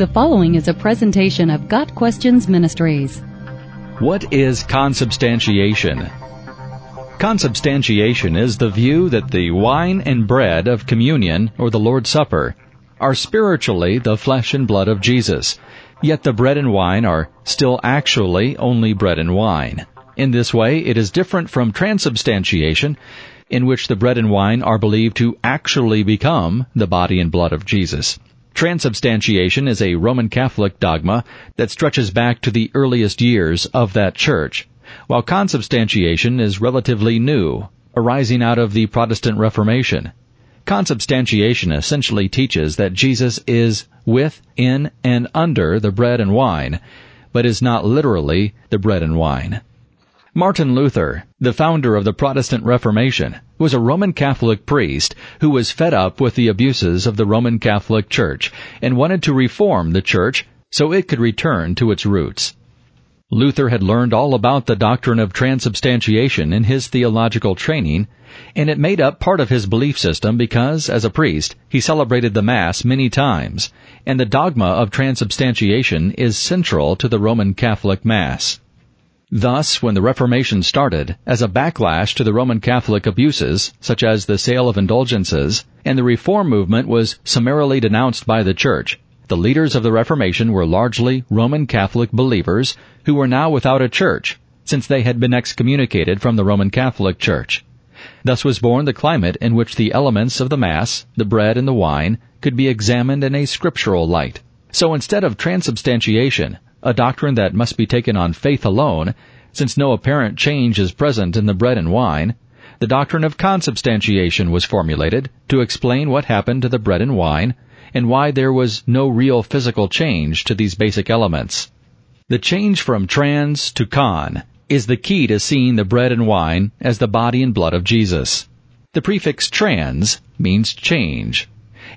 The following is a presentation of Got Questions Ministries. What is consubstantiation? Consubstantiation is the view that the wine and bread of communion, or the Lord's Supper, are spiritually the flesh and blood of Jesus, yet the bread and wine are still actually only bread and wine. In this way, it is different from transubstantiation, in which the bread and wine are believed to actually become the body and blood of Jesus. Transubstantiation is a Roman Catholic dogma that stretches back to the earliest years of that church, while consubstantiation is relatively new, arising out of the Protestant Reformation. Consubstantiation essentially teaches that Jesus is with, in, and under the bread and wine, but is not literally the bread and wine. Martin Luther, the founder of the Protestant Reformation, was a Roman Catholic priest who was fed up with the abuses of the Roman Catholic Church and wanted to reform the Church so it could return to its roots. Luther had learned all about the doctrine of transubstantiation in his theological training, and it made up part of his belief system because, as a priest, he celebrated the Mass many times, and the dogma of transubstantiation is central to the Roman Catholic Mass. Thus, when the Reformation started, as a backlash to the Roman Catholic abuses, such as the sale of indulgences, and the Reform movement was summarily denounced by the Church, the leaders of the Reformation were largely Roman Catholic believers who were now without a church, since they had been excommunicated from the Roman Catholic Church. Thus was born the climate in which the elements of the Mass, the bread and the wine, could be examined in a scriptural light. So instead of transubstantiation, a doctrine that must be taken on faith alone, since no apparent change is present in the bread and wine, the doctrine of consubstantiation was formulated to explain what happened to the bread and wine and why there was no real physical change to these basic elements. The change from trans to con is the key to seeing the bread and wine as the body and blood of Jesus. The prefix trans means change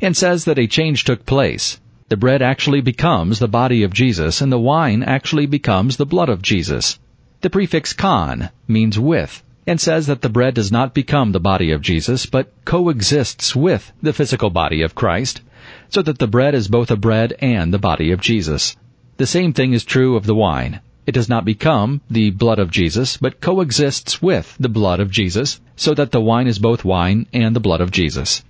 and says that a change took place, the bread actually becomes the body of Jesus and the wine actually becomes the blood of Jesus. The prefix con means with and says that the bread does not become the body of Jesus but coexists with the physical body of Christ so that the bread is both a bread and the body of Jesus. The same thing is true of the wine. It does not become the blood of Jesus, but coexists with the blood of Jesus, so that the wine is both wine and the blood of Jesus.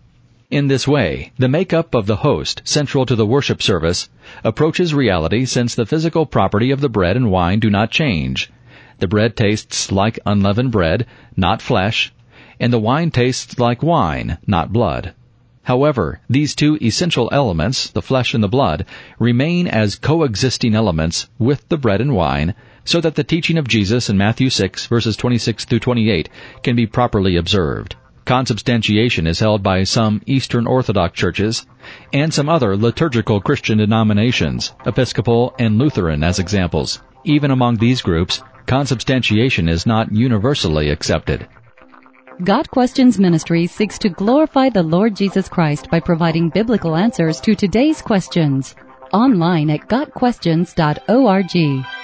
In this way, the makeup of the host, central to the worship service, approaches reality since the physical property of the bread and wine do not change. The bread tastes like unleavened bread, not flesh, and the wine tastes like wine, not blood. However, these two essential elements, the flesh and the blood, remain as coexisting elements with the bread and wine, so that the teaching of Jesus in Matthew 6 verses 26 through 28 can be properly observed. Consubstantiation is held by some Eastern Orthodox churches and some other liturgical Christian denominations, Episcopal and Lutheran as examples. Even among these groups, consubstantiation is not universally accepted. Got Questions Ministry seeks to glorify the Lord Jesus Christ by providing biblical answers to today's questions. Online at GotQuestions.org.